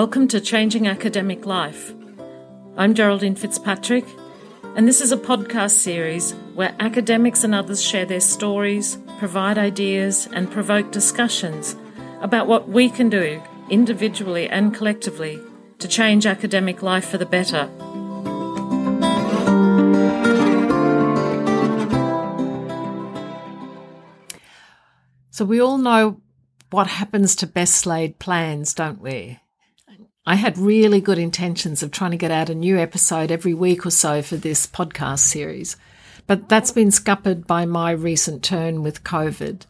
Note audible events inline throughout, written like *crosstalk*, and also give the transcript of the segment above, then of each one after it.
Welcome to Changing Academic Life. I'm Geraldine Fitzpatrick, and this is a podcast series where academics and others share their stories, provide ideas, and provoke discussions about what we can do individually and collectively to change academic life for the better. So, we all know what happens to best laid plans, don't we? I had really good intentions of trying to get out a new episode every week or so for this podcast series, but that's been scuppered by my recent turn with COVID,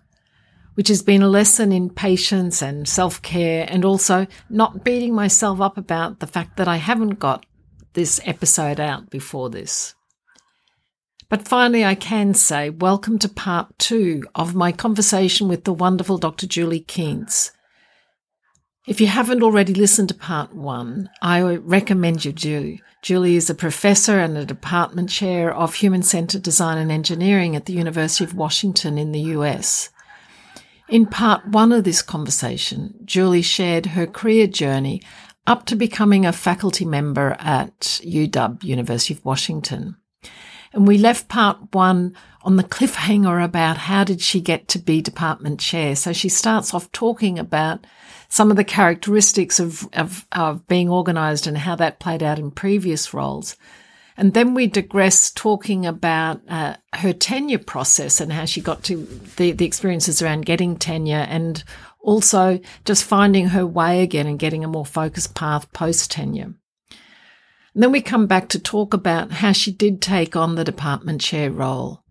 which has been a lesson in patience and self care and also not beating myself up about the fact that I haven't got this episode out before this. But finally, I can say welcome to part two of my conversation with the wonderful Dr. Julie Kientz. If you haven't already listened to part one, I recommend you do. Julie is a professor and a department chair of human centered design and engineering at the University of Washington in the US. In part one of this conversation, Julie shared her career journey up to becoming a faculty member at UW, University of Washington. And we left part one on the cliffhanger about how did she get to be department chair. So she starts off talking about some of the characteristics of, of, of being organized and how that played out in previous roles. And then we digress talking about uh, her tenure process and how she got to the, the experiences around getting tenure and also just finding her way again and getting a more focused path post tenure. And then we come back to talk about how she did take on the department chair role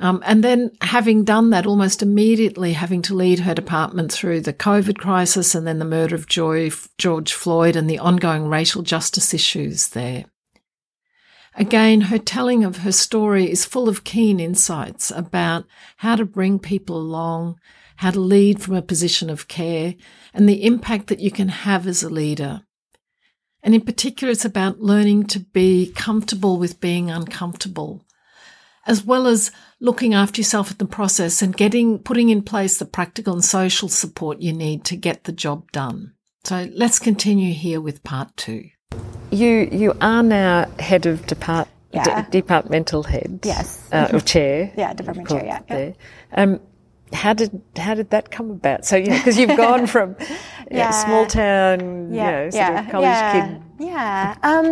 um, and then having done that almost immediately, having to lead her department through the COVID crisis and then the murder of George Floyd and the ongoing racial justice issues there. Again, her telling of her story is full of keen insights about how to bring people along, how to lead from a position of care, and the impact that you can have as a leader. And in particular, it's about learning to be comfortable with being uncomfortable as well as looking after yourself in the process and getting, putting in place the practical and social support you need to get the job done. So let's continue here with part two. You, you are now head of depart, yeah. d- departmental head. Yes. Uh, or chair. *laughs* yeah, department chair, yeah. There. Um, how did how did that come about? So yeah, because you've gone *laughs* from yeah. small town, yeah, you know, sort yeah. of college yeah. kid. Yeah. Um,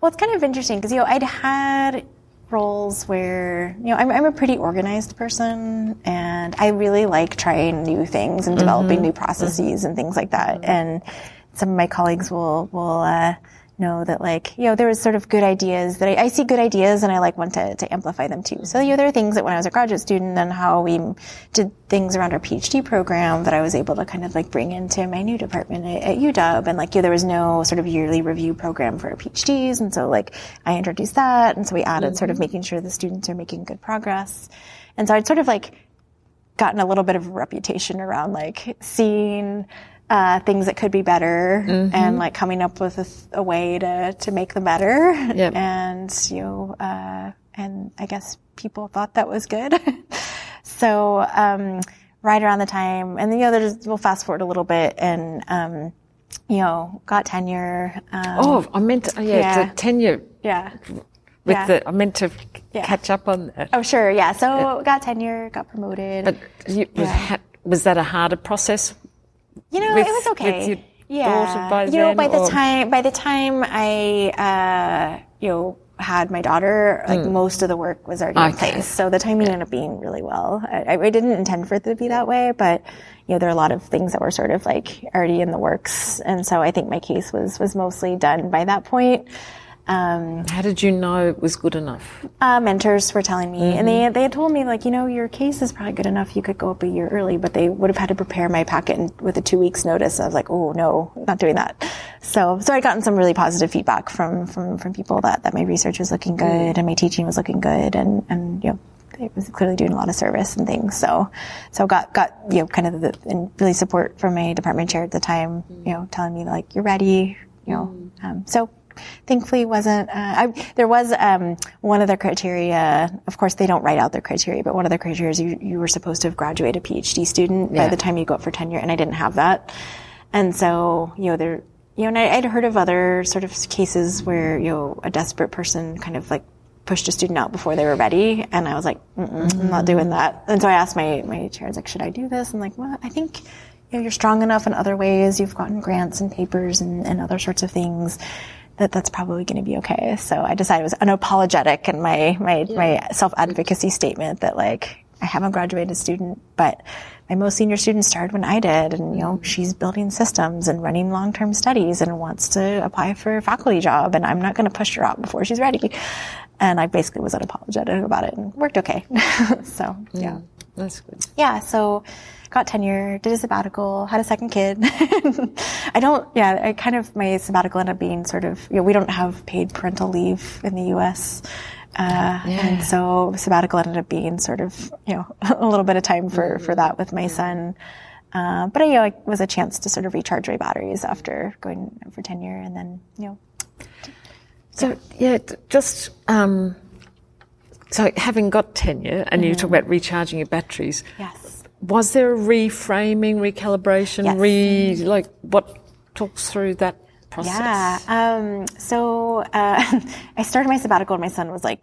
well, it's kind of interesting because you know I'd had roles where you know I'm, I'm, a pretty organized person and I really like trying new things and developing mm-hmm. new processes mm-hmm. and things like that. Mm-hmm. And some of my colleagues will will uh, know that like you know there was sort of good ideas that I, I, see good ideas and I like want to, to amplify them too. So you know there are things that when I was a graduate student and how we did things around our PhD program that I was able to kind of like bring into my new department at, at UW and like yeah there was no sort of yearly review program for our PhDs and so like I introduced that and so we added mm-hmm. sort of mm-hmm. making sure the students are making good progress. And so I'd sort of like gotten a little bit of a reputation around like seeing uh, things that could be better mm-hmm. and like coming up with a, a, way to, to make them better. Yep. *laughs* And, you know, uh, and I guess people thought that was good. *laughs* so, um, right around the time, and you know, there's, we'll fast forward a little bit and, um, you know, got tenure. Um, oh, I meant to, yeah, tenure. Yeah. With yeah. the, I meant to yeah. catch up on that. Oh, sure. Yeah. So got tenure, got promoted. But you, was, was that a harder process you know, with, it was okay. yeah. you know, by the time by the time I uh, you know had my daughter, like mm. most of the work was already okay. in place. So the timing ended up being really well. I, I, didn't intend for it to be that way, but you know, there are a lot of things that were sort of like already in the works. And so I think my case was, was mostly done by that point. Um, How did you know it was good enough? Uh, mentors were telling me, mm-hmm. and they they had told me like, you know, your case is probably good enough. You could go up a year early, but they would have had to prepare my packet in, with a two weeks notice. I was like, oh no, not doing that. So so I'd gotten some really positive feedback from from from people that that my research was looking good mm. and my teaching was looking good, and and you know. It was clearly doing a lot of service and things. So, so got, got, you know, kind of the, and really support from my department chair at the time, you know, telling me like, you're ready, you know, mm. um, so thankfully wasn't. Uh, I, there was um, one of the criteria. Of course, they don't write out their criteria, but one of the criteria is you, you were supposed to have graduated a PhD student yeah. by the time you go up for tenure, and I didn't have that. And so, you know, there you know, and I, I'd heard of other sort of cases where you know a desperate person kind of like pushed a student out before they were ready, and I was like, mm I'm not doing that. And so I asked my my chair, I was like, should I do this? And like, well, I think you know you're strong enough in other ways. You've gotten grants and papers and, and other sorts of things that that's probably going to be okay. So I decided it was unapologetic in my my yeah. my self advocacy statement that like I haven't graduated student, but my most senior student started when I did, and you know mm. she's building systems and running long term studies and wants to apply for a faculty job, and I'm not going to push her out before she's ready. And I basically was unapologetic about it and worked okay. *laughs* so yeah, mm. That's good. Yeah, so got tenure, did a sabbatical, had a second kid. *laughs* I don't, yeah, I kind of, my sabbatical ended up being sort of, you know, we don't have paid parental leave in the U.S. Uh, yeah. And so sabbatical ended up being sort of, you know, *laughs* a little bit of time for, for that with my son. Uh, but I, you know, it was a chance to sort of recharge my batteries after going for tenure and then, you know. So, yeah, just, um, so having got tenure and mm-hmm. you talk about recharging your batteries. Yes. Was there a reframing, recalibration, yes. re, like what talks through that process? Yeah. Um, so uh, *laughs* I started my sabbatical when my son was like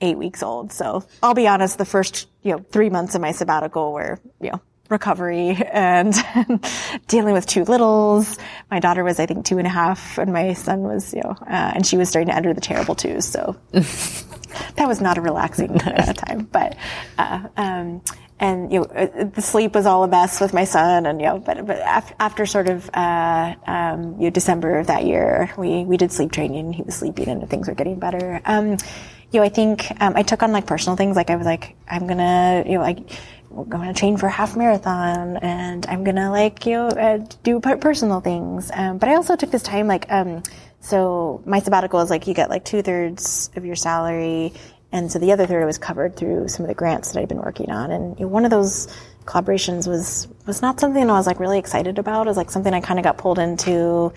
eight weeks old. So I'll be honest, the first you know three months of my sabbatical were you know recovery *laughs* and *laughs* dealing with two littles. My daughter was, I think, two and a half, and my son was, you know, uh, and she was starting to enter the terrible twos. So *laughs* that was not a relaxing uh, time. But uh, um, and you know uh, the sleep was all a mess with my son and you know but but after, after sort of uh, um, you know December of that year we we did sleep training he was sleeping and things were getting better um, you know I think um, I took on like personal things like I was like I'm gonna you know like I'm gonna train for half marathon and I'm gonna like you know uh, do personal things um, but I also took this time like um, so my sabbatical is like you get like two thirds of your salary and so the other third was covered through some of the grants that I'd been working on. And you know, one of those collaborations was was not something I was like really excited about. It was like something I kind of got pulled into.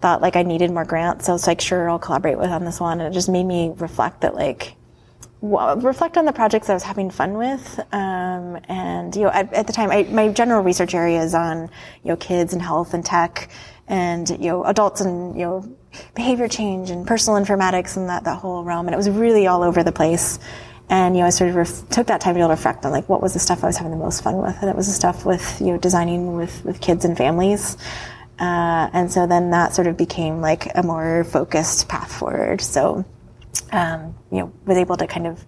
Thought like I needed more grants, so it's like sure I'll collaborate with on this one. And it just made me reflect that like reflect on the projects I was having fun with. Um, and you know, at, at the time, I, my general research area is on you know kids and health and tech, and you know adults and you know behavior change and personal informatics and that, that whole realm. And it was really all over the place. And, you know, I sort of ref- took that time to reflect on like what was the stuff I was having the most fun with. And it was the stuff with, you know, designing with, with kids and families. Uh, and so then that sort of became like a more focused path forward. So, um, you know, was able to kind of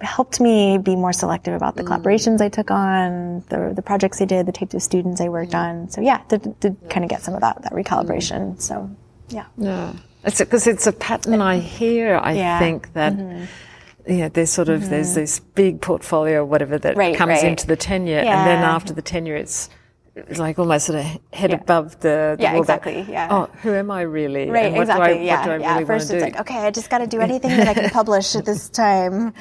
helped me be more selective about the mm. collaborations I took on, the the projects I did, the types of students I worked mm. on. So yeah, did, did kind of get some of that that recalibration. Mm. So yeah. Yeah. It's because it's a pattern I hear. I yeah. think that. Mm-hmm. Yeah, there's sort of mm-hmm. there's this big portfolio, or whatever, that right, comes right. into the tenure, yeah. and then after the tenure, it's like almost sort of head yeah. above the, the yeah exactly back. yeah oh who am I really right exactly I, yeah yeah first it's like okay I just got to do anything that I can publish at this time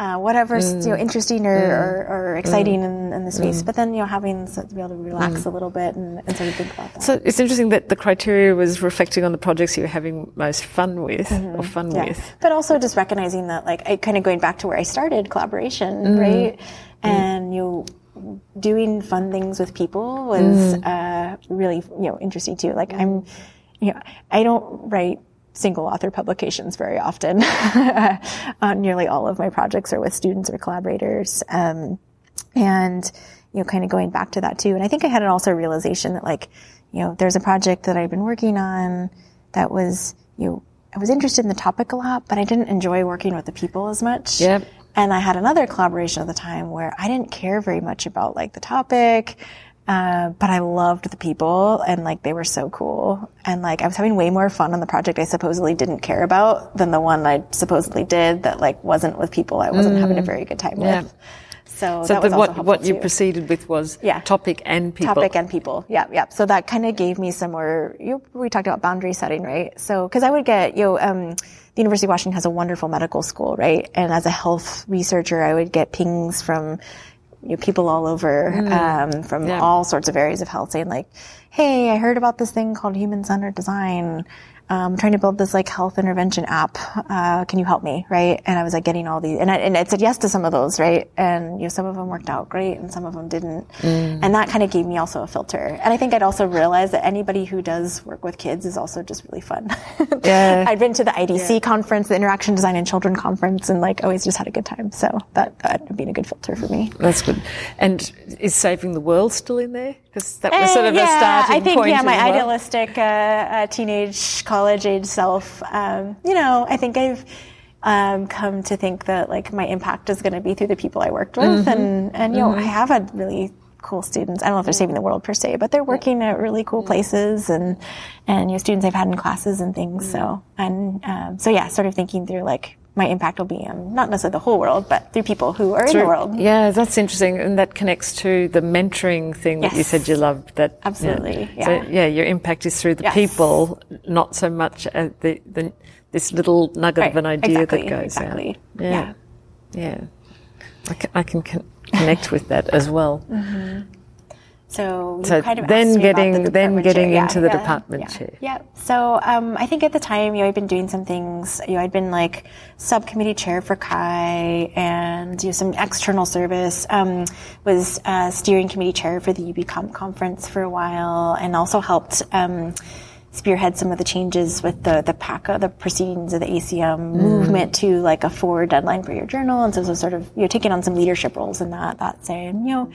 uh, whatever's *laughs* mm. you know mm. interesting or, mm. or, or exciting mm. in, in, the space. Mm. But then you know having to be able to relax mm. a little bit and, and, sort of think about that. So it's interesting that the criteria was reflecting on the projects you were having most fun with mm-hmm. or fun yeah. with. But also just recognizing that like I kind of going back to where I started collaboration, right? And you doing fun things with people was uh, really you know interesting too. Like I'm you know I don't write single author publications very often. *laughs* uh, nearly all of my projects are with students or collaborators. Um, and, you know, kind of going back to that too. And I think I had an also realization that like, you know, there's a project that I've been working on that was, you know, I was interested in the topic a lot, but I didn't enjoy working with the people as much. Yep. And I had another collaboration at the time where I didn't care very much about like the topic. Uh, but I loved the people and like they were so cool. And like I was having way more fun on the project I supposedly didn't care about than the one I supposedly did that like wasn't with people I wasn't mm. having a mm. very good time yeah. with. So, so what what you proceeded with was yeah. topic and people. Topic and people. Yeah, yeah. So that kind of gave me some more. You we talked about boundary setting, right? So because I would get you know. Um, the University of Washington has a wonderful medical school, right? And as a health researcher, I would get pings from you know, people all over mm. um, from yeah. all sorts of areas of health saying like, hey, I heard about this thing called human centered design um, trying to build this like health intervention app. Uh, can you help me? Right. And I was like getting all these, and I, and I said yes to some of those, right? And you know, some of them worked out great and some of them didn't. Mm. And that kind of gave me also a filter. And I think I'd also realized that anybody who does work with kids is also just really fun. *laughs* Yeah. I'd been to the IDC yeah. conference, the Interaction Design and Children conference, and like always just had a good time. So that, that would be a good filter for me. That's good. And is saving the world still in there? Because that was sort of uh, yeah, a starting I think, point. yeah, my well. idealistic uh, uh, teenage college age self. Um, you know, I think I've um, come to think that like my impact is going to be through the people I worked with, mm-hmm. and and you mm-hmm. know, I have had really cool students. I don't know if they're saving the world per se, but they're working at really cool places and and you know students I've had in classes and things. So and um, so yeah, sort of thinking through like my impact will be on not necessarily the whole world, but through people who are through, in the world. Yeah, that's interesting, and that connects to the mentoring thing yes. that you said you loved. That absolutely, yeah. So yeah, your impact is through the yes. people, not so much the, the this little nugget right. of an idea exactly. that goes exactly. out. Yeah, yeah, yeah. I can, I can connect with that as well. Mm-hmm. So, so kind of then getting the then getting chair. into yeah, the yeah, department yeah, chair. Yeah. So um, I think at the time, you know, I'd been doing some things. You know, I'd been like subcommittee chair for CHI and you know, some external service. Um, was uh, steering committee chair for the UbiComp conference for a while, and also helped. Um, spearhead some of the changes with the the PACM, the proceedings of the ACM mm. movement to like a forward deadline for your journal, and so, so sort of you know taking on some leadership roles in that that saying you know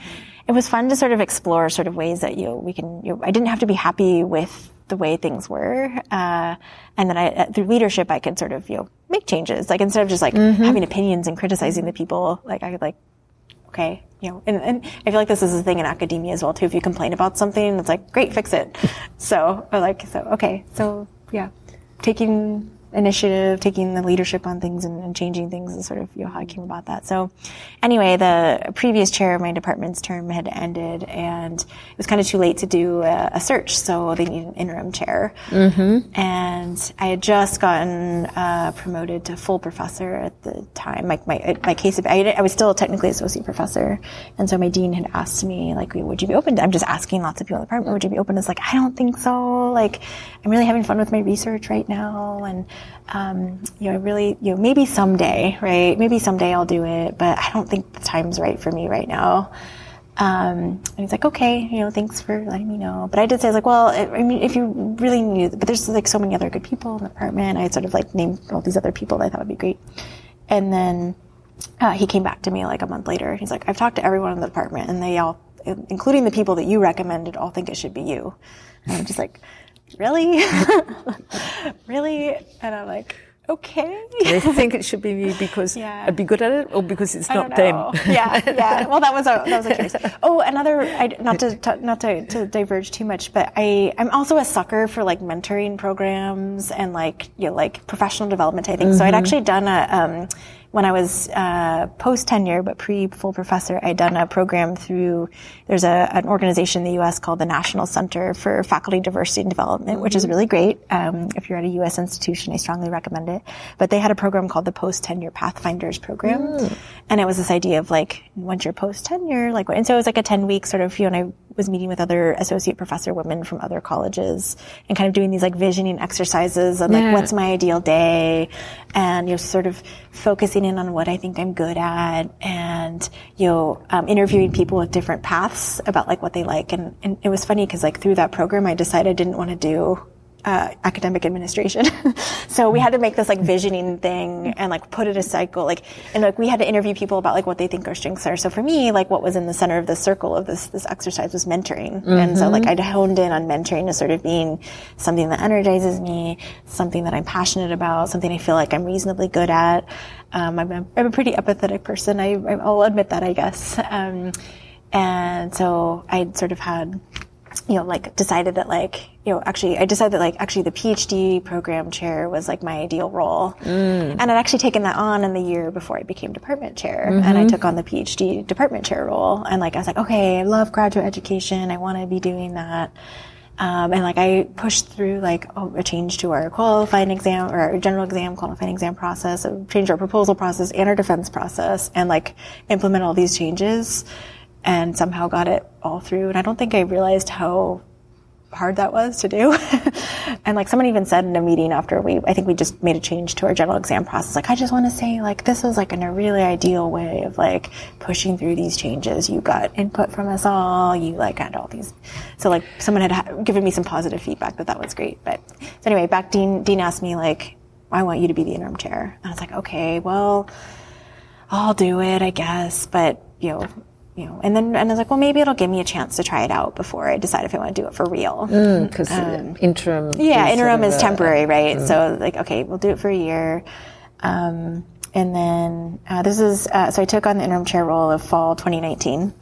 it was fun to sort of explore sort of ways that you know, we can. You know, I didn't have to be happy with the way things were, uh, and then I uh, through leadership I could sort of you know make changes. Like instead of just like mm-hmm. having opinions and criticizing the people, like I could like okay, you know, and, and I feel like this is a thing in academia as well too. If you complain about something, it's like, great, fix it. *laughs* So, or like, so, okay, so yeah, taking initiative, taking the leadership on things and, and, changing things and sort of you know, how I came about that. So anyway, the previous chair of my department's term had ended and it was kind of too late to do a, a search. So they needed an interim chair. Mm-hmm. And I had just gotten uh, promoted to full professor at the time. My, my, my case of, I, I, was still technically associate professor. And so my dean had asked me, like, would you be open to, I'm just asking lots of people in the department, would you be open to this? Like, I don't think so. Like, I'm really having fun with my research right now. And um, you know, really, you know, maybe someday, right? Maybe someday I'll do it, but I don't think the time's right for me right now. Um, and he's like, okay, you know, thanks for letting me know. But I did say, like, well, I mean, if you really knew, but there's like so many other good people in the apartment. I sort of like named all these other people that I thought would be great. And then, uh, he came back to me like a month later. He's like, I've talked to everyone in the department and they all, including the people that you recommended, all think it should be you. And I'm just like, really? *laughs* really? And I'm like, okay. they think it *laughs* should be me because yeah. I'd be good at it, or because it's not them. yeah, yeah. *laughs* Well, that was a that was a choice. Oh, another. I, not to not to, to diverge too much, but I I'm also a sucker for like mentoring programs and like you know like professional development. I think mm-hmm. so. I'd mm-hmm. actually done a. Um, when I was uh, post tenure but pre full professor, I'd done a program through there's a, an organization in the U.S. called the National Center for Faculty Diversity and Development, mm-hmm. which is mm-hmm. really great. Um, if you're at a U.S. institution, I strongly recommend it. But they had a program called the Post Tenure Pathfinders Program, mm. and it was this idea of like once you're post tenure, like and so it was like a ten week sort of you know. I was meeting with other associate professor women from other colleges and kind of doing these like visioning exercises and like yeah. what's my ideal day and you know sort of focusing in on what I think I'm good at and, you know, um, interviewing people with different paths about like what they like. And, and it was funny because like through that program, I decided I didn't want to do uh, academic administration. *laughs* so we had to make this like visioning thing and like put it a cycle, like, and like we had to interview people about like what they think our strengths are. So for me, like what was in the center of the circle of this, this exercise was mentoring. Mm-hmm. And so like I'd honed in on mentoring as sort of being something that energizes me, something that I'm passionate about, something I feel like I'm reasonably good at. Um, I'm, a, I'm a pretty empathetic person. I, I'll admit that, I guess. Um, and so I sort of had you know, like decided that like, you know, actually, I decided that like actually the PhD program chair was like my ideal role. Mm. And I'd actually taken that on in the year before I became department chair. Mm-hmm. And I took on the PhD department chair role. And like, I was like, okay, I love graduate education. I want to be doing that. Um, and like I pushed through like oh, a change to our qualifying exam or our general exam qualifying exam process, a change our proposal process and our defense process, and like implement all these changes and somehow got it all through. And I don't think I realized how hard that was to do. *laughs* and like someone even said in a meeting after we, I think we just made a change to our general exam process. Like, I just want to say like this was like in a really ideal way of like pushing through these changes. You got input from us all. You like had all these. So like someone had ha- given me some positive feedback that that was great. But so anyway, back Dean, Dean asked me like, I want you to be the interim chair. And I was like, okay, well, I'll do it, I guess. But, you know, you know, and then and I was like, well, maybe it'll give me a chance to try it out before I decide if I want to do it for real. Because um, interim. Yeah, interim is temporary, right? Mm. So like, okay, we'll do it for a year. Um, and then uh, this is uh, so I took on the interim chair role of fall 2019,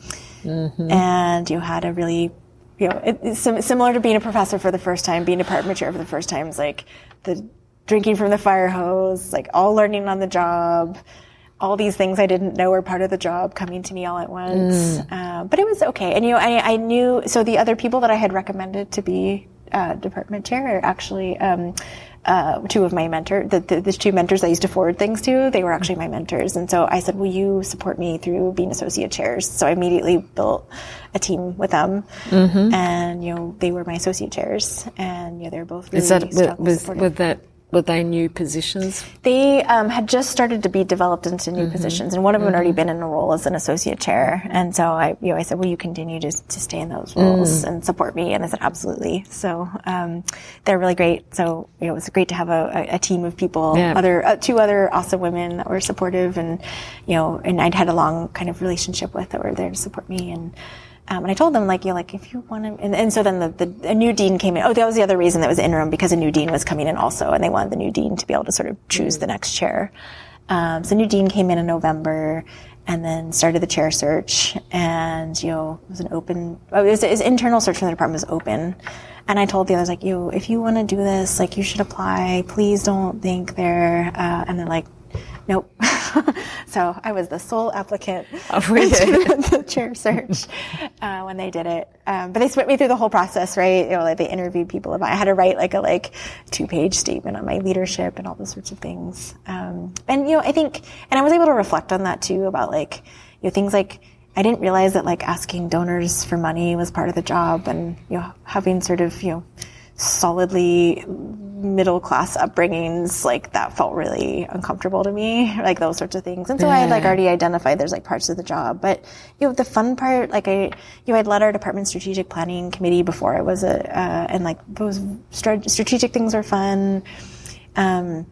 mm-hmm. and you had a really, you know, it, it's similar to being a professor for the first time, being department chair for the first time is like the drinking from the fire hose, like all learning on the job all these things I didn't know were part of the job coming to me all at once. Mm. Uh, but it was okay. And, you know, I, I, knew, so the other people that I had recommended to be uh, department chair are actually um, uh, two of my mentors, the, the, the, two mentors I used to forward things to, they were actually my mentors. And so I said, will you support me through being associate chairs? So I immediately built a team with them. Mm-hmm. And, you know, they were my associate chairs. And, you know, they're both really Is that, with, with that were they new positions? They um, had just started to be developed into new mm-hmm. positions, and one of them mm-hmm. had already been in a role as an associate chair. And so I, you know, I said, "Will you continue to, to stay in those roles mm. and support me?" And I said, "Absolutely." So um, they're really great. So you know, it was great to have a, a, a team of people, yeah. other uh, two other awesome women that were supportive, and you know, and I'd had a long kind of relationship with that were there to support me and. Um, and I told them, like, you know, like, if you want to, and, and, so then the, the, a new dean came in. Oh, that was the other reason that was interim because a new dean was coming in also, and they wanted the new dean to be able to sort of choose the next chair. Um, so new dean came in in November and then started the chair search and, you know, it was an open, oh, it was, it was internal search from the department was open. And I told the others, like, you, if you want to do this, like, you should apply. Please don't think they're, uh, and they're like, nope. *laughs* so I was the sole applicant oh, *laughs* really? the chair search uh, when they did it. Um, but they put me through the whole process, right? You know, like they interviewed people about. I had to write like a like two page statement on my leadership and all those sorts of things. Um, and you know, I think, and I was able to reflect on that too about like you know things like. I didn't realize that like asking donors for money was part of the job and you know having sort of you know solidly middle class upbringings, like that felt really uncomfortable to me, like those sorts of things. And so yeah. I had like already identified there's like parts of the job, but you know, the fun part, like I, you know, I'd led our department strategic planning committee before I was a, uh, and like those strategic things are fun. Um,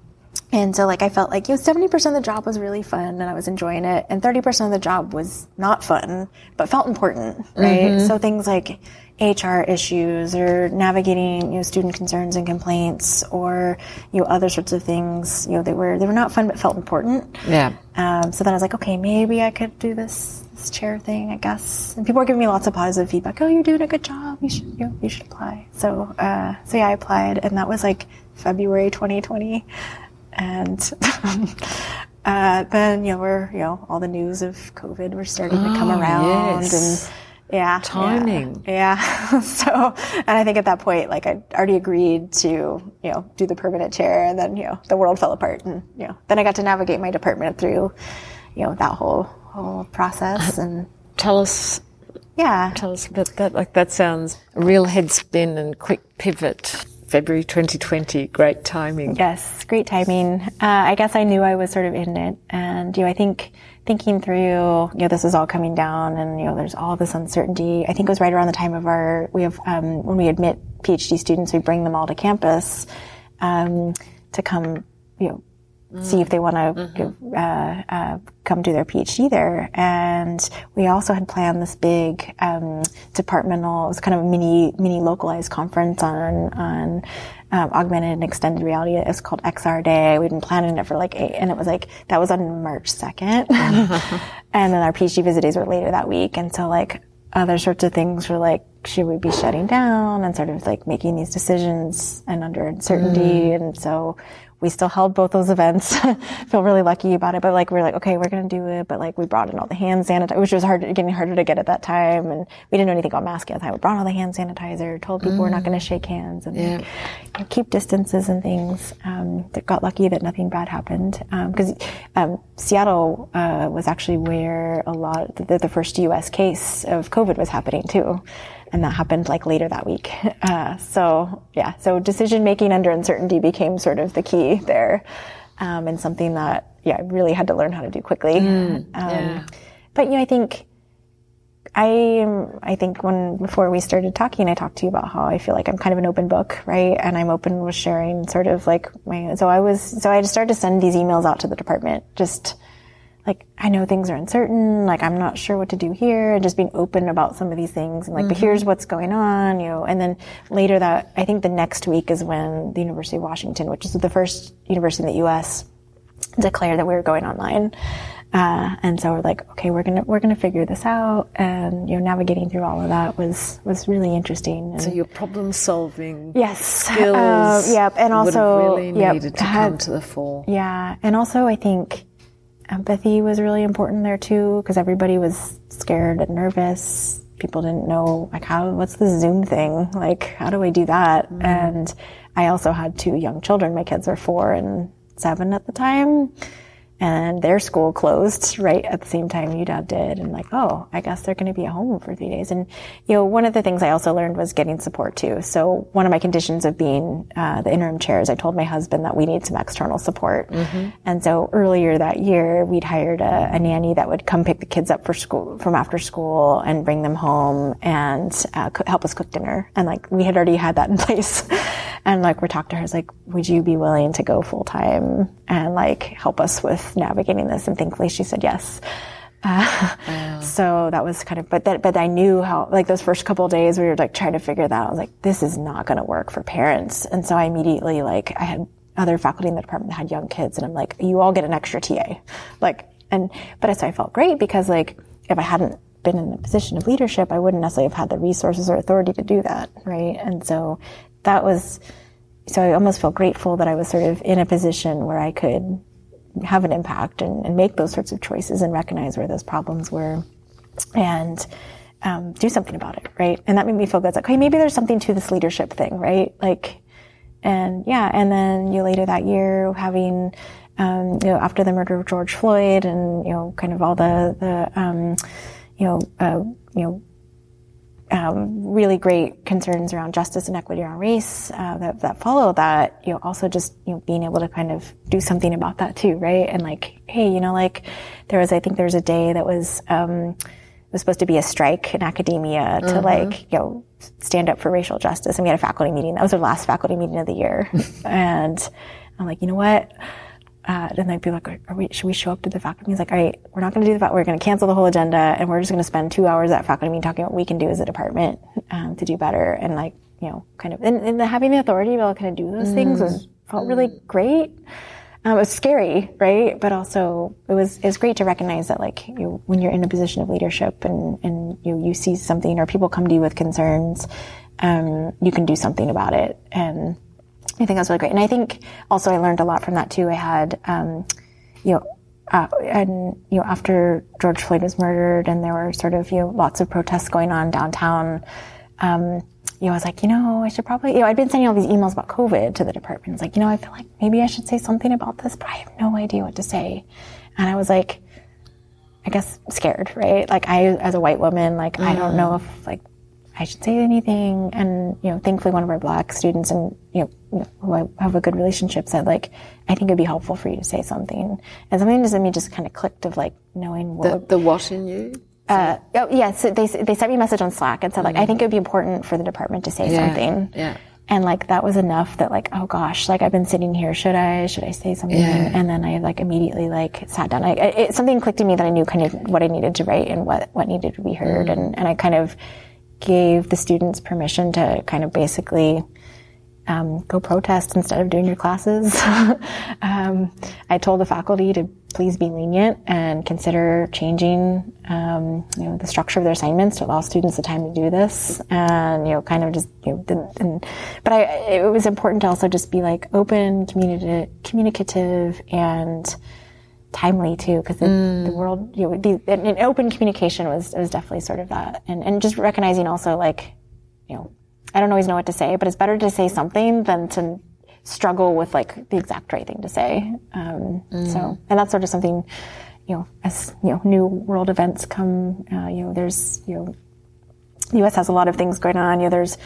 and so like I felt like, you know, 70% of the job was really fun and I was enjoying it. And 30% of the job was not fun, but felt important, right? Mm-hmm. So things like HR issues or navigating, you know, student concerns and complaints or, you know, other sorts of things, you know, they were, they were not fun but felt important. Yeah. Um, so then I was like, okay, maybe I could do this, this chair thing, I guess. And people were giving me lots of positive feedback. Oh, you're doing a good job. You should, you, know, you should apply. So, uh, so yeah, I applied and that was like February 2020 and *laughs* uh, then you know we're you know all the news of COVID were starting oh, to come oh, around yes. and yeah timing yeah, yeah. *laughs* so and I think at that point like I already agreed to you know do the permanent chair and then you know the world fell apart and you know then I got to navigate my department through you know that whole whole process and tell us yeah tell us about that like that sounds a real head spin and quick pivot February 2020. Great timing. Yes, great timing. Uh, I guess I knew I was sort of in it, and you know, I think thinking through, you know, this is all coming down, and you know, there's all this uncertainty. I think it was right around the time of our we have um, when we admit PhD students, we bring them all to campus um, to come, you know, see if they want to mm-hmm. uh, uh, come do their PhD there. And we also had planned this big um, departmental, it was kind of a mini mini localized conference on on um, augmented and extended reality. It was called XR Day. We'd been planning it for like eight, and it was like that was on March 2nd *laughs* and then our PhD visit days were later that week. And so like other sorts of things were like, should we be shutting down and sort of like making these decisions and under uncertainty? Mm. And so we still held both those events. *laughs* Feel really lucky about it. But like, we are like, okay, we're going to do it. But like, we brought in all the hand sanitizer, which was hard, getting harder to get at that time. And we didn't know anything about masks at the time. We brought all the hand sanitizer, told people mm. we're not mm. going to shake hands and yeah. like, keep distances and things. Um, got lucky that nothing bad happened. Um, cause, um, Seattle, uh, was actually where a lot, the, the first U.S. case of COVID was happening too. And that happened like later that week. *laughs* Uh, so yeah, so decision making under uncertainty became sort of the key there, um, and something that yeah I really had to learn how to do quickly. Mm, yeah. But you know, I think I I think when before we started talking, I talked to you about how I feel like I'm kind of an open book, right? And I'm open with sharing sort of like my. So I was so I just started to send these emails out to the department, just like I know things are uncertain, like I'm not sure what to do here, and just being open about some of these things, and like, but here's what's going on, you know. And then later that I think the next week is when the University of Washington, which is the first university in the U.S., declared that we were going online. Uh, and so we're like, okay, we're gonna we're gonna figure this out, and you know, navigating through all of that was was really interesting. And So your problem solving yes, skills uh, yep, and also really yep, needed to had- come to the fore. yeah, and also I think empathy was really important there too, because everybody was scared and nervous. People didn't know like how what's the Zoom thing? Like how do I do that? Mm-hmm. And I also had two young children. My kids are four and seven at the time. And their school closed right at the same time UW did. And like, oh, I guess they're going to be at home for three days. And, you know, one of the things I also learned was getting support too. So one of my conditions of being uh, the interim chair is I told my husband that we need some external support. And so earlier that year, we'd hired a, a nanny that would come pick the kids up for school, from after school and bring them home and uh, co- help us cook dinner. And like, we had already had that in *laughs* place. And like, we talked to her, I was like, would you be willing to go full time and like help us with navigating this? And thankfully she said yes. *laughs* Uh, So that was kind of, but that, but I knew how, like those first couple of days we were like trying to figure that out. I was like, this is not going to work for parents. And so I immediately like, I had other faculty in the department that had young kids and I'm like, you all get an extra TA. Like, and, but so I felt great because like, if I hadn't been in a position of leadership, I wouldn't necessarily have had the resources or authority to do that. Right. And so that was, so I almost felt grateful that I was sort of in a position where I could have an impact and, and make those sorts of choices and recognize where those problems were and um, do something about it, right? And that made me feel good. It's like, okay, maybe there's something to this leadership thing, right? Like, and yeah, and then you later that year having, um, you know, after the murder of George Floyd and you know, kind of all the the um, you know, uh, you know, um, really great concerns around justice and equity around race uh, that, that follow that, you know, also just, you know, being able to kind of do something about that too, right? And like, hey, you know, like there was, I think there was a day that was, um, was supposed to be a strike in academia to like, you know, stand up for racial justice. And we had a faculty meeting. That was our last faculty meeting of the year. *laughs* and I'm like, you know what? Uh, and they'd be like, are we, should we show up to the faculty meeting? He's like, all right, we're not going to do the faculty. We're going to cancel the whole agenda and we're just going to spend two hours at faculty meeting talking about what we can do as a department, um, to do better. And like, you know, kind of, and, and having the authority to be able to kind of do those things was, felt really great. Um, it was scary, right? But also it was, it was great to recognize that like, you when you're in a position of leadership and, and you, you see something or people come to you with concerns, um, you can do something about it. And, I think that's really great. And I think also I learned a lot from that too. I had, um, you know, uh, and you know, after George Floyd was murdered, and there were sort of you know lots of protests going on downtown. Um, you know, I was like, you know, I should probably, you know, I'd been sending all these emails about COVID to the department. It's like, you know, I feel like maybe I should say something about this, but I have no idea what to say. And I was like, I guess scared, right? Like I, as a white woman, like I don't know if like I should say anything. And, you know, thankfully one of our black students and, you know, who I have a good relationship said like, I think it'd be helpful for you to say something. And something just in me just kind of clicked of like knowing what, The, the what in you? uh, oh, yeah, so they, they sent me a message on Slack and said like, I think it'd be important for the department to say Yeah, something. yeah. And like that was enough that like, oh gosh, like I've been sitting here. Should I, should I say something? Yeah. And then I like immediately like sat down. I, it, something clicked in me that I knew kind of what I needed to write and what, what needed to be heard. And, and I kind of gave the students permission to kind of basically, um, go protest instead of doing your classes. *laughs* um, I told the faculty to please be lenient and consider changing, um, you know, the structure of their assignments to allow students the time to do this, and you know, kind of just, you know, and, but I, it was important to also just be like open, communicative, and timely too, because the, the world, you know, the, and, open communication was was definitely sort of that, and and just recognizing also like, you know, I don't always know what to say, but it's better to say something than to struggle with like the exact right thing to say. Um, So, and that's sort of something, you know, as you know, new world events come, uh, you know, there's you know, the U.S. has a lot of things going on. You know, there's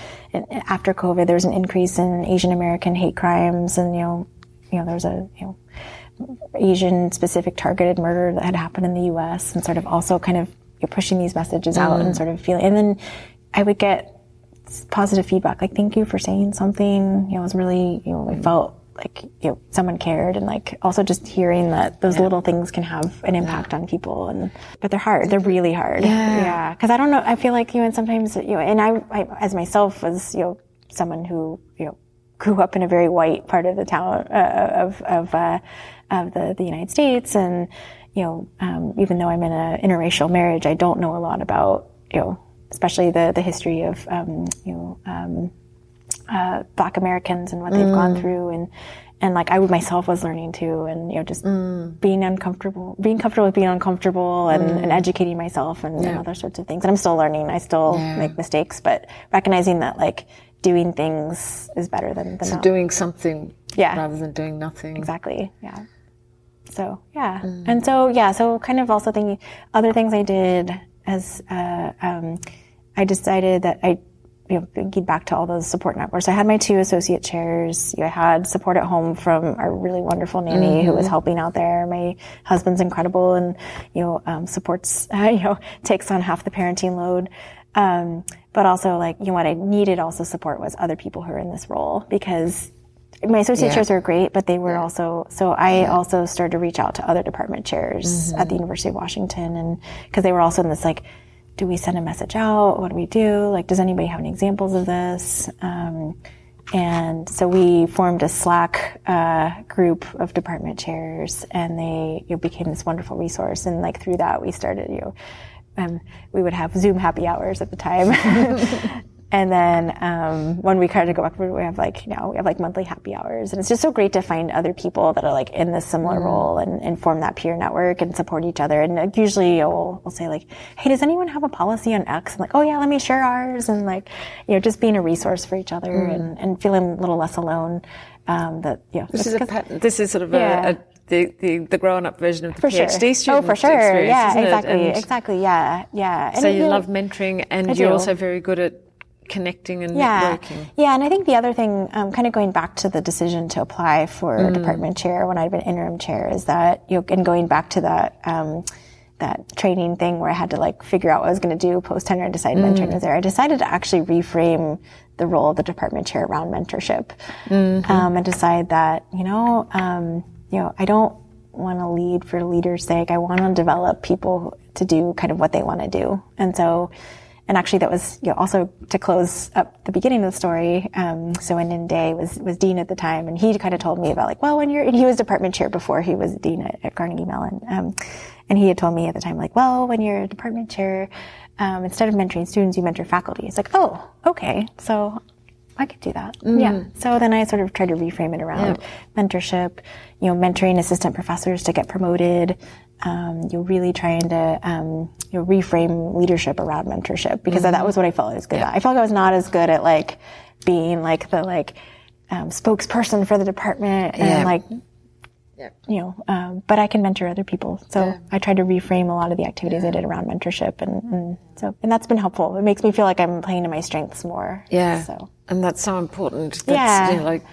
after COVID, there's an increase in Asian American hate crimes, and you know, you know, there's a you know Asian specific targeted murder that had happened in the U.S. and sort of also kind of you're pushing these messages out and sort of feeling. And then I would get positive feedback, like "Thank you for saying something." You know, it was really you know I felt like you know someone cared and like also just hearing that those yeah. little things can have an impact yeah. on people and but they're hard they're really hard yeah because i don't know i feel like you know and sometimes you know and I, I, as myself was you know someone who you know grew up in a very white part of the town uh, of of uh, of the the united states and you know um, even though i'm in an interracial marriage i don't know a lot about you know especially the the history of um, you know um, uh, Black Americans and what they've gone mm. through, and and like I myself was learning too, and you know just mm. being uncomfortable, being comfortable with being uncomfortable, and, mm. and educating myself and, yeah. and, other sorts of things. And I'm still learning. I still yeah. make mistakes, but recognizing that like doing things is better than, than so doing something, yeah, rather than doing nothing. Exactly. Yeah. So yeah, mm. and so yeah, so kind of also thinking other things I did as uh, um, I decided that I you know, thinking back to all those support networks. I had my two associate chairs. I had support at home from a really wonderful nanny mm-hmm. who was mm-hmm. helping out there. My husband's incredible and, you know, um, supports, uh, *laughs* you know, takes on half the parenting load. Um, but also like, you know, what I needed also support was other people who are in this role because my associate yeah. chairs were great, but they were yeah. also, so I yeah. also started to reach out to other department chairs mm-hmm. at the University of Washington and, cause they were also in this like, do we send a message out? What do we do? Like, does anybody have any examples of this? Um, and so we formed a Slack uh, group of department chairs, and they you know, became this wonderful resource. And like through that, we started you know, um, we would have Zoom happy hours at the time. *laughs* *laughs* And then um, when we kind of go back, we have like you know we have like monthly happy hours, and it's just so great to find other people that are like in this similar mm role and, and, form that peer network and support each other. And like, usually we'll, we'll say like, hey, does anyone have a policy on X? I'm like, oh yeah, let me share ours, and like you know just being a resource for each other mm and, and feeling a little less alone. Um, that know, this is a this is sort of yeah. a, a the, the, the grown up version of the for PhD sure. student. Oh, for sure. Yeah, exactly. Exactly. Yeah. Yeah. And so you, you love mentoring and you're also very good at connecting and yeah. networking. Yeah, and I think the other thing, um, kind of going back to the decision to apply for mm. department chair when I'd been interim chair, is that you know, and going back to that. Um, that training thing where I had to like figure out what I was going to do post tenure and decide mm. mentoring was there. I decided to actually reframe the role of the department chair around mentorship, mm-hmm. um, and decide that you know, um, you know, I don't want to lead for leader's sake. I want to develop people to do kind of what they want to do, and so and actually that was you know, also to close up the beginning of the story. Um, so Nin Day was was dean at the time, and he kind of told me about like, well, when you're and he was department chair before he was dean at, at Carnegie Mellon, um, and he had told me at the time like, well, when you're a department chair, um, instead of mentoring students, you mentor faculty. It's like, oh, okay, so I could do that. Mm. Yeah. So then I sort of tried to reframe it around yeah. mentorship, you know, mentoring assistant professors to get promoted, um, you're really trying to um, you know, reframe leadership around mentorship because mm-hmm. that was what I felt I was good yeah. at. I felt like I was not as good at like being like the like um, spokesperson for the department and yeah. like yeah. you know, um, but I can mentor other people. So. I tried to reframe a lot of the activities. I did around mentorship, and, and, so and that's been helpful. It makes me feel like I'm playing to my strengths more. Yeah. So and that's so important. That's, yeah. You know, like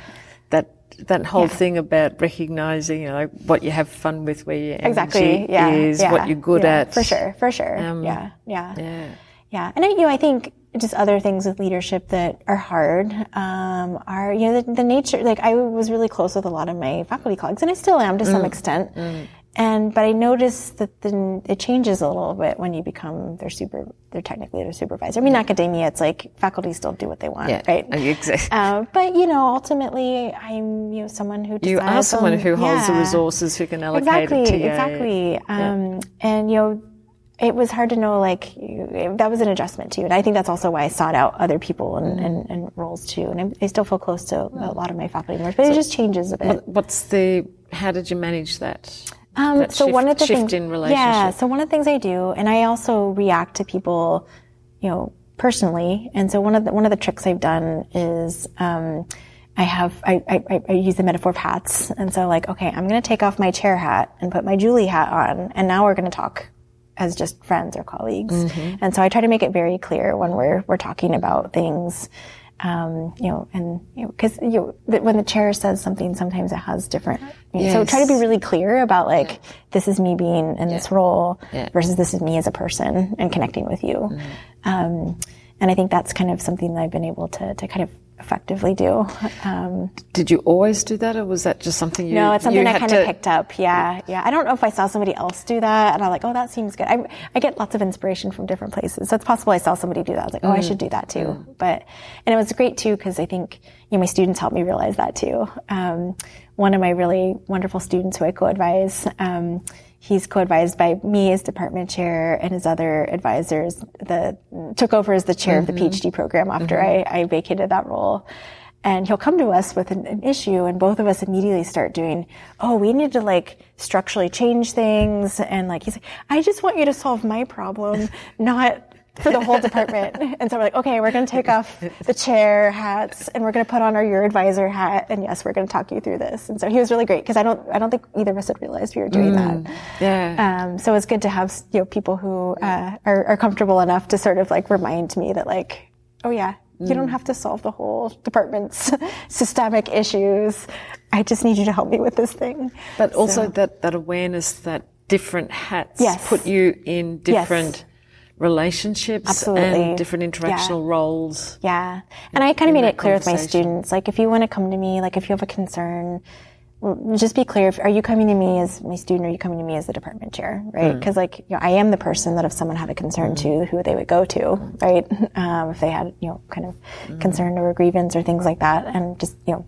that whole yeah. thing about recognizing, you know, what you have fun with, where your exactly yeah, is, yeah, what you're good yeah, at. For sure, for sure. Um, yeah, yeah, yeah, yeah. And I, you know, I think just other things with leadership that are hard um, are, you know, the, the, nature. Like I was really close with a lot of my faculty colleagues, and I still am to mm. some extent. Mm. And but I noticed that then it changes a little bit when you become their super. They're technically their supervisor. I mean, yeah. academia, it's like faculty still do what they want, yeah. right? *laughs* Exactly. Uh, but you know, ultimately, I'm you know someone who you are someone on, who holds yeah. the resources who can allocate exactly, it to you. Exactly. Um, and you know, it was hard to know like it, that was an adjustment too and i think that's also why i sought out other people and, mm. and, and roles too and I, I, still feel close to a lot of my faculty members but so it just changes a bit what's the how did you manage that um, so shift, one of the things, in relationship. Yeah. So one of the things I do, and I also react to people, you know, personally. And so one of the one of the tricks I've done is um, I have I, I, I use the metaphor of hats. And so like, okay, I'm going to take off my chair hat and put my Julie hat on, and now we're going to talk. as just friends or colleagues. And so I try to make it very clear when we're we're talking about things. Um, you know, and you know, because you know, th- when the chair says something, sometimes it has different. you know, So try to be really clear about like this is me being in this role Yeah. versus this is me as a person and connecting with you. Um, and I think that's kind of something that I've been able to to kind of effectively do. Um, Did you always do that, or was that just something you? no, it's something I kind of to- picked up. Yeah, yeah. I don't know if I saw somebody else do that, and I'm like, oh, that seems good. I, I get lots of inspiration from different places, so it's possible I saw somebody do that. I was like, oh, I should do that too. But and it was great too because I think you know my students helped me realize that too. Um, one of my really wonderful students who I co-advise. Um, He's co-advised by me as department chair and his other advisors the took over as the chair of the mm-hmm. PhD program after mm-hmm. I, I vacated that role. And he'll come to us with an, an issue and both of us immediately start doing oh we need to like structurally change things. And like he's like i just want you to solve my problem not for the whole department *laughs* and so we're like okay we're going to take off the chair hats and we're going to put on our your advisor hat and yes we're going to talk you through this and so he was really great because i don't i don't think either of us had realized we were doing that Yeah. um, so it's good to have you know people who uh, are, are comfortable enough to sort of like remind me that like, oh yeah, you don't have to solve the whole department's *laughs* systemic issues. I just need you to help me with this thing. But also So- that, that awareness that different hats Yes. put you in different relationships Absolutely. and different interactional roles. Yeah. And I kind of made it clear with my students, like if you want to come to me, like if you have a concern, just be clear. If, are you coming to me as my student or are you coming to me as the department chair? Right. Hmm. Because like, you know, I am the person that if someone had a concern hmm. to, who they would go to, right? *laughs* Um, if they had, you know, kind of hmm. concern or a grievance or things like that. And just, you know,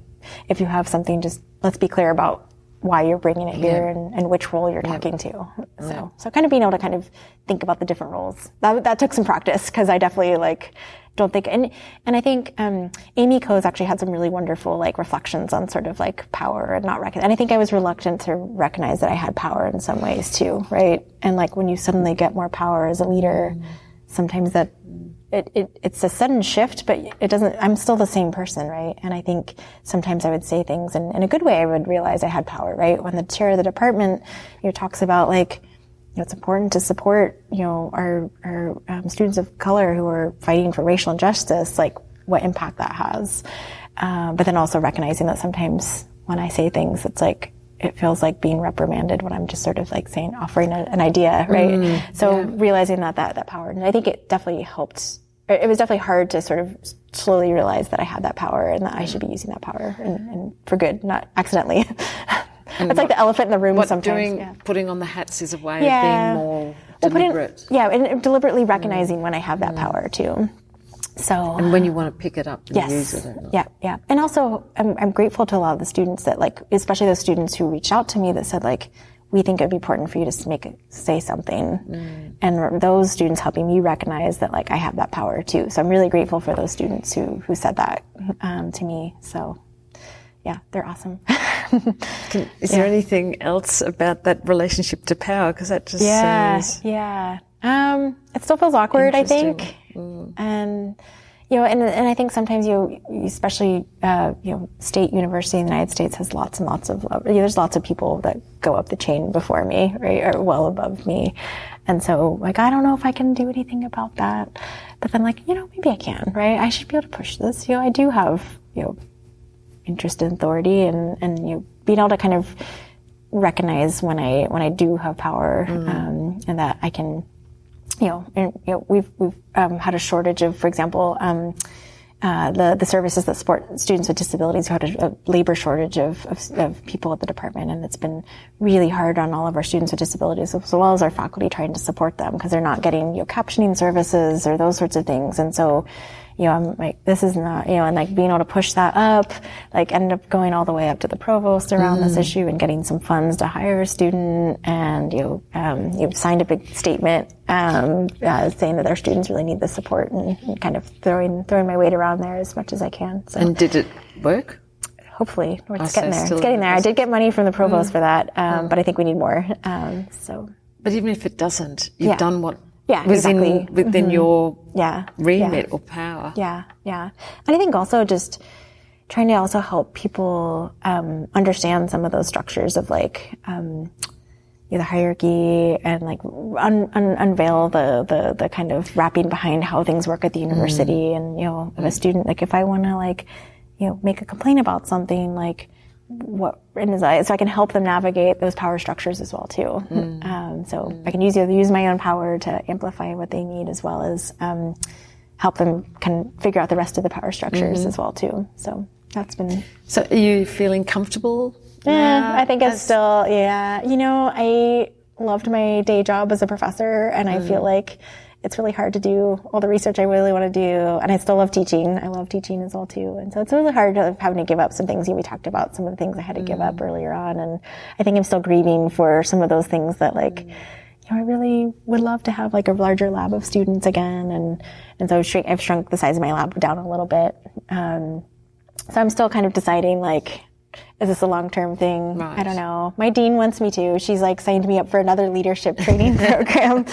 if you have something, just let's be clear about why you're bringing it here and, and which role you're talking to. So, so kind of being able to kind of think about the different roles. That, that took some practice because I definitely like don't think, and, and I think, um, Amy Ko's actually had some really wonderful like reflections on sort of like power and not recognize. And I think I was reluctant to recognize that I had power in some ways too, right? And like when you suddenly get more power as a leader, sometimes that it, it, it's a sudden shift, but it doesn't, I'm still the same person, right? And I think sometimes I would say things and in a good way, I would realize I had power, right? When the chair of the department, you know, talks about like, you know, it's important to support, you know, our, our um, students of color who are fighting for racial injustice, like what impact that has. Um, but then also recognizing that sometimes when I say things, it's like, it feels like being reprimanded when I'm just sort of like saying, offering a, an idea, right? so realizing that, that, that power, and I think it definitely helped. It was definitely hard to sort of slowly realize that I had that power and that I should be using that power and, mm-hmm. and for good, not accidentally. *laughs* it's like the elephant in the room What sometimes. doing, yeah. putting on the hats is a way Yeah. of being more Well, put in- deliberate. yeah, and deliberately mm. recognizing when I have that mm. power too. So and when you uh, want to pick it up and yes, use it. yeah, yeah, and also I'm, I'm grateful to a lot of the students that like, especially those students who reached out to me that said like, we think it'd be important for you to make say something, and those students helping me recognize that like I have that power too. So I'm really grateful for those students who who said that um, to me. So yeah, they're awesome. *laughs* Can- Is there anything else about that relationship to power? Because that just Yeah, sounds yeah. Um, it still feels awkward, I think, and you know, and and I think sometimes you, especially uh, you know, state university in the United States has lots and lots of you know, there's lots of people that go up the chain before me, right, or well above me, and so like I don't know if I can do anything about that, but then like you know maybe I can, right? I should be able to push this. You know, I do have you know interest in authority and and you know, being able to kind of recognize when I when I do have power um, and that I can you know, you know, we've we've um, had a shortage of, for example, um, uh, the the services that support students with disabilities. We had a, a labor shortage of, of of people at the department, and it's been really hard on all of our students with disabilities, as well as our faculty trying to support them because they're not getting you know captioning services or those sorts of things, and so. You know, I'm like, this is not, you know, and like being able to push that up, like ended up going all the way up to the provost around this issue and getting some funds to hire a student and, you know, um, you signed a big statement, um, uh, saying that our students really need the support and, and kind of throwing, throwing my weight around there as much as I can. So And did it work? hopefully it's so getting there. It's getting there. I did get money from the provost Mm. for that, um, but I think we need more. Um, so But even if it doesn't, you've Yeah. done what Yeah, was in exactly. Mm-hmm. within your yeah, remit yeah. or power. Yeah, yeah. And I think also just trying to also help people um, understand some of those structures of like, um, the hierarchy and like un, un, unveil the, the the kind of wrapping behind how things work at the university. And you know, of a student, like if I want to like you know make a complaint about something, like what and so I can help them navigate those power structures as well too. Um, so I can use use my own power to amplify what they need as well as um, help them can figure out the rest of the power structures as well too. So that's been So are you feeling comfortable? yeah, I think it's still, yeah. You know, I loved my day job as a professor, and I feel like it's really hard to do all the research I really want to do. And I still love teaching. I love teaching as well, too. And so it's really hard to having to give up some things. You we talked about some of the things I had to give up earlier on. And I think I'm still grieving for some of those things that, like, you know, I really would love to have like a larger lab of students again. And, and so I've shrink, I've shrunk the size of my lab down a little bit. Um, so I'm still kind of deciding like, is this a long term thing? Right. I don't know. My dean wants me to. She's like signed me up for another leadership training *laughs* program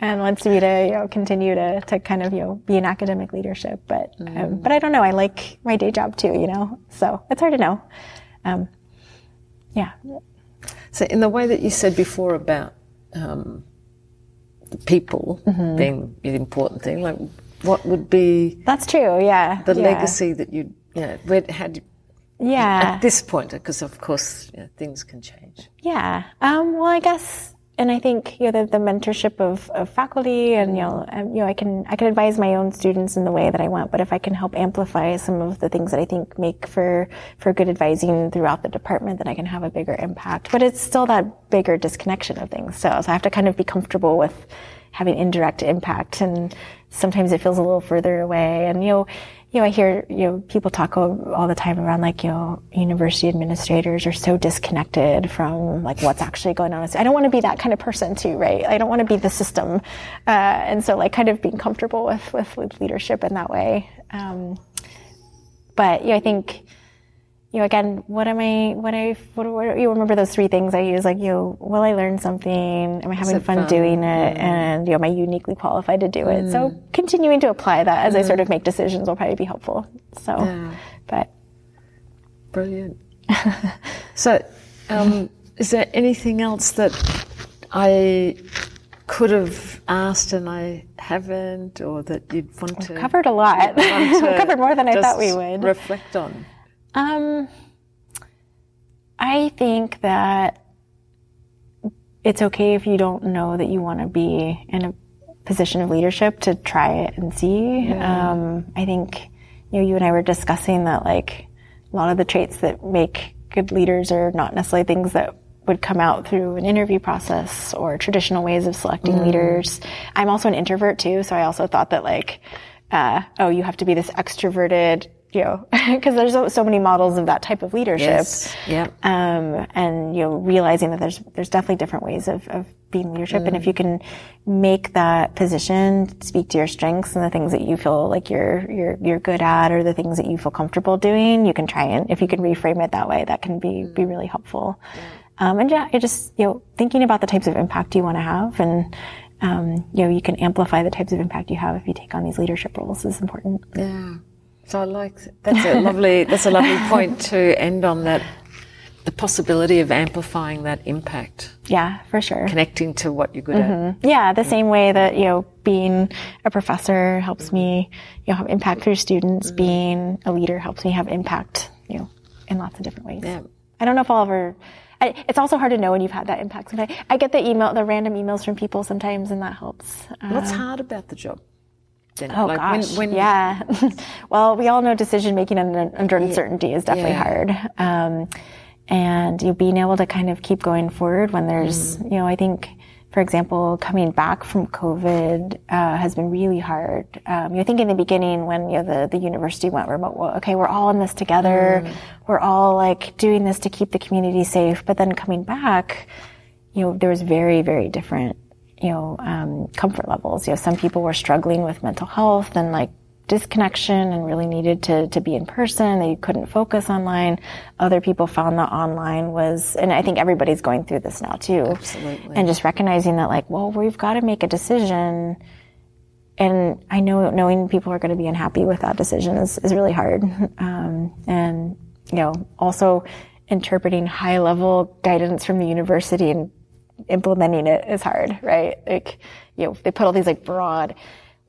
and wants me to, you know, continue to, to kind of, you know, be in academic leadership. But, um, but I don't know. I like my day job too, you know? So it's hard to know. Um, yeah. So, in the way that you said before about um, the people Mm-hmm. being the important thing, like what would be That's true. Yeah. the Yeah. legacy that you, you know, where had Yeah. at this point, because of course you know, things can change. Yeah. Um, well, I guess, and I think you know the, the mentorship of, of faculty, and you know, um, you know, I can I can advise my own students in the way that I want, but if I can help amplify some of the things that I think make for for good advising throughout the department, then I can have a bigger impact. But it's still that bigger disconnection of things. So, so I have to kind of be comfortable with having indirect impact, and sometimes it feels a little further away. And you know, you know, I hear you know people talk all, the time around like you know university administrators are so disconnected from like what's actually going on. I don't want to be that kind of person too, right? I don't want to be the system, uh, and so like kind of being comfortable with with, leadership in that way. Um, but yeah, I think you know, again, what am I, what I, what, what, you remember those three things I use, like, you know, will I learn something? Am I having fun, fun? doing it? And, you know, am I uniquely qualified to do it? So continuing to apply that as I sort of make decisions will probably be helpful. So, but Brilliant. *laughs* so, um, is there anything else that I could have asked and I haven't, or that you'd want to We've covered a lot. to *laughs* covered more than I thought we would. reflect on? Um, I think that it's okay if you don't know that you want to be in a position of leadership to try it and see. Um, I think, you know, you and I were discussing that like a lot of the traits that make good leaders are not necessarily things that would come out through an interview process or traditional ways of selecting leaders. I'm also an introvert too, so I also thought that like, uh, oh, you have to be this extroverted, you know, *laughs* because there's so, so many models of that type of leadership. Yeah. Um, and you know, realizing that there's there's definitely different ways of, of being leadership, and if you can make that position speak to your strengths and the things that you feel like you're you're you're good at, or the things that you feel comfortable doing, you can try and if you can reframe it that way, that can be be really helpful. Um, and yeah, you're just you know thinking about the types of impact you want to have, and um, you know you can amplify the types of impact you have if you take on these leadership roles is important. Yeah. So I like that's a lovely that's a lovely *laughs* point to end on that the possibility of amplifying that impact, Yeah, for sure. connecting to what you're good at. Yeah, the same way that, you know, being a professor helps me, you know, have impact through students, being a leader helps me have impact, you know, in lots of different ways. Yeah. I don't know if I'll ever, I, it's also hard to know when you've had that impact. Sometimes I get the email, the random emails from people sometimes, and that helps. Um, What's hard about the job? Oh like gosh, yeah. *laughs* well, we all know decision making under, under uncertainty is definitely Yeah. hard. Um, and you being able to kind of keep going forward when there's, Mm. you know, I think, for example, coming back from COVID uh, has been really hard. Um, you think in the beginning when you know the the university went remote, well, okay, we're all in this together. Mm. We're all like doing this to keep the community safe. But then coming back, you know, there was very, very different, you know, um, comfort levels. You know, some people were struggling with mental health and like disconnection and really needed to, to be in person. They couldn't focus online. Other people found that online was, and I think everybody's going through this now too. Absolutely. And just recognizing that like, well, we've got to make a decision. And I know knowing people are going to be unhappy with that decision is, is really hard. *laughs* Um, and, you know, also interpreting high level guidance from the university and implementing it is hard, right? Like, you know, they put all these like broad,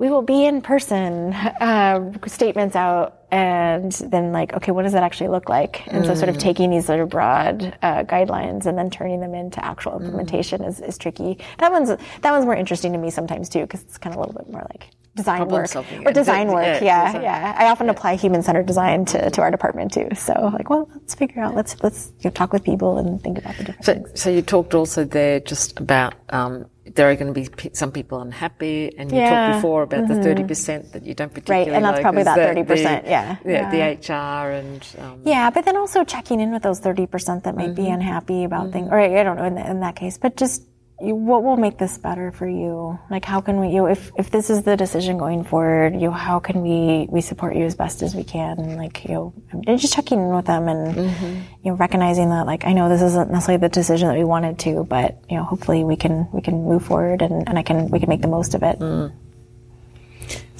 we will be in person uh, statements out, and then like, okay, what does that actually look like? And mm. so, sort of taking these sort of broad uh, guidelines and then turning them into actual implementation mm. is, is tricky. That one's that one's more interesting to me sometimes too, because it's kind of a little bit more like design Problem work or design work. Yeah, yeah. Design. yeah. I often yeah. apply human centered design to, to our department too. So like, well, let's figure out. Let's let's you know, talk with people and think about the different. So, things. so you talked also there just about. Um, there are going to be some people unhappy, and you yeah. talked before about mm-hmm. the thirty percent that you don't particularly right, and that's like probably that thirty percent, yeah, yeah, the HR and um, yeah, but then also checking in with those thirty percent that might mm-hmm. be unhappy about mm-hmm. things, or I don't know in, the, in that case, but just what will make this better for you? Like, how can we, you know, if, if this is the decision going forward, you know, how can we, we support you as best as we can? Like, you know, and just checking in with them and, mm-hmm. you know, recognizing that, like, I know this isn't necessarily the decision that we wanted to, but, you know, hopefully we can, we can move forward and, and I can, we can make the most of it. Mm.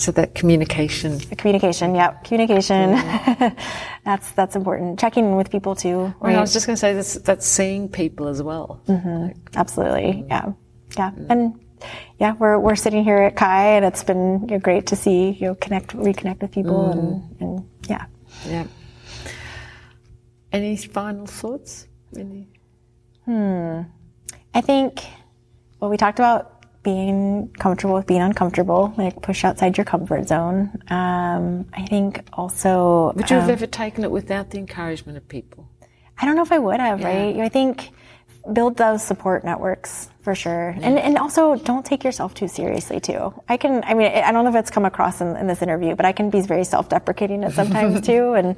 So that communication. Communication, yep, communication. Mm. *laughs* that's that's important. Checking in with people too. Right? Well, I was just going to say that's that's seeing people as well. Mm-hmm. Like, Absolutely, mm. yeah, yeah, mm. and yeah, we're we're sitting here at CHI, and it's been you know, great to see you know, connect, reconnect with people, mm. and, and yeah, yeah. Any final thoughts? Any? Hmm. I think well, we talked about being comfortable with being uncomfortable, like push outside your comfort zone. Um, I think also. Would you have um, ever taken it without the encouragement of people? I don't know if I would have, yeah. right? I think build those support networks for sure. Yeah. And, and also don't take yourself too seriously too. I can, I mean, I don't know if it's come across in, in this interview, but I can be very self-deprecating at sometimes *laughs* too. And,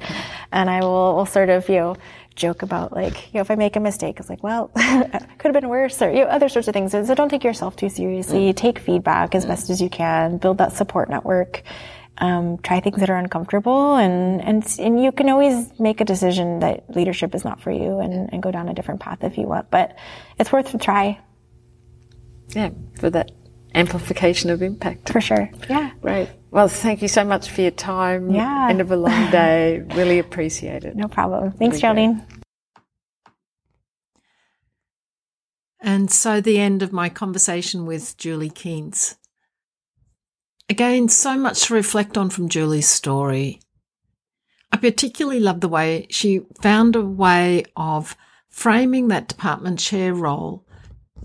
and I will, will sort of, you know, joke about like, you know, if I make a mistake, it's like, well, *laughs* could have been worse or you know, other sorts of things. So don't take yourself too seriously. Mm. Take feedback as mm. best as you can. Build that support network. Um, try things that are uncomfortable and, and, and you can always make a decision that leadership is not for you and, and go down a different path if you want, but it's worth a try. Yeah, for that amplification of impact. For sure. Yeah. Great. Well, thank you so much for your time. Yeah. End of a long *laughs* day. really appreciate it. No problem. Thanks, really Geraldine. And so the end of my conversation with Julie Kientz. Again, so much to reflect on from Julie's story. I particularly love the way she found a way of framing that department chair role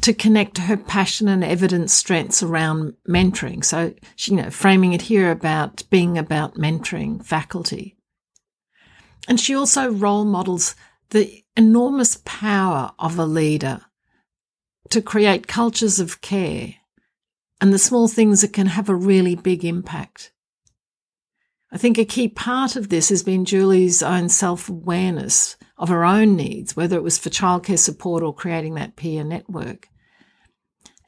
to connect her passion and evidence strengths around mentoring. So, she, you know, framing it here about being about mentoring faculty. And she also role models the enormous power of a leader to create cultures of care and the small things that can have a really big impact. I think a key part of this has been Julie's own self awareness of her own needs, whether it was for childcare support or creating that peer network.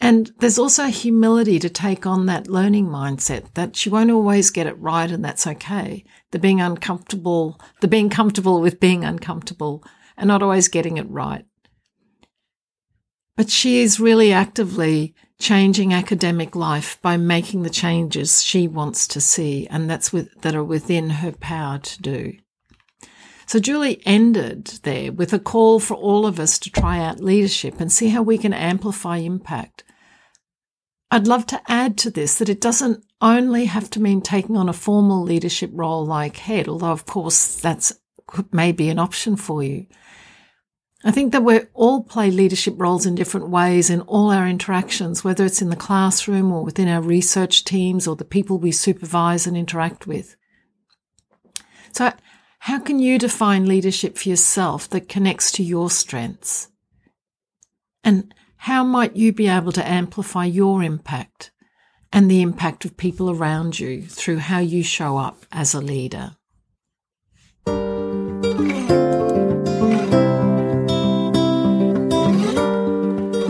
And there's also humility to take on that learning mindset that she won't always get it right and that's okay. The being uncomfortable, the being comfortable with being uncomfortable and not always getting it right. But she is really actively changing academic life by making the changes she wants to see and that's with, that are within her power to do. So Julie ended there with a call for all of us to try out leadership and see how we can amplify impact. I'd love to add to this that it doesn't only have to mean taking on a formal leadership role like head, although of course that's may be an option for you. I think that we all play leadership roles in different ways in all our interactions, whether it's in the classroom or within our research teams or the people we supervise and interact with. So how can you define leadership for yourself that connects to your strengths? And how might you be able to amplify your impact and the impact of people around you through how you show up as a leader?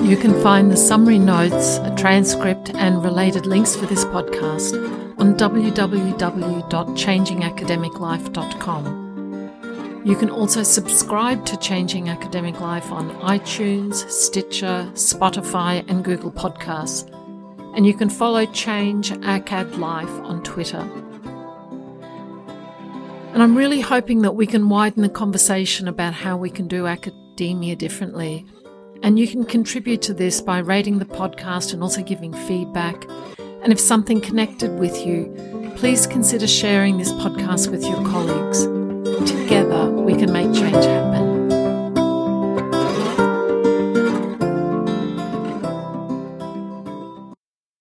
You can find the summary notes, a transcript, and related links for this podcast on www.changingacademiclife.com. You can also subscribe to Changing Academic Life on iTunes, Stitcher, Spotify, and Google Podcasts. And you can follow Change ACAD Life on Twitter. And I'm really hoping that we can widen the conversation about how we can do academia differently And you can contribute to this by rating the podcast and also giving feedback. And if something connected with you, please consider sharing this podcast with your colleagues. Together, we can make change happen.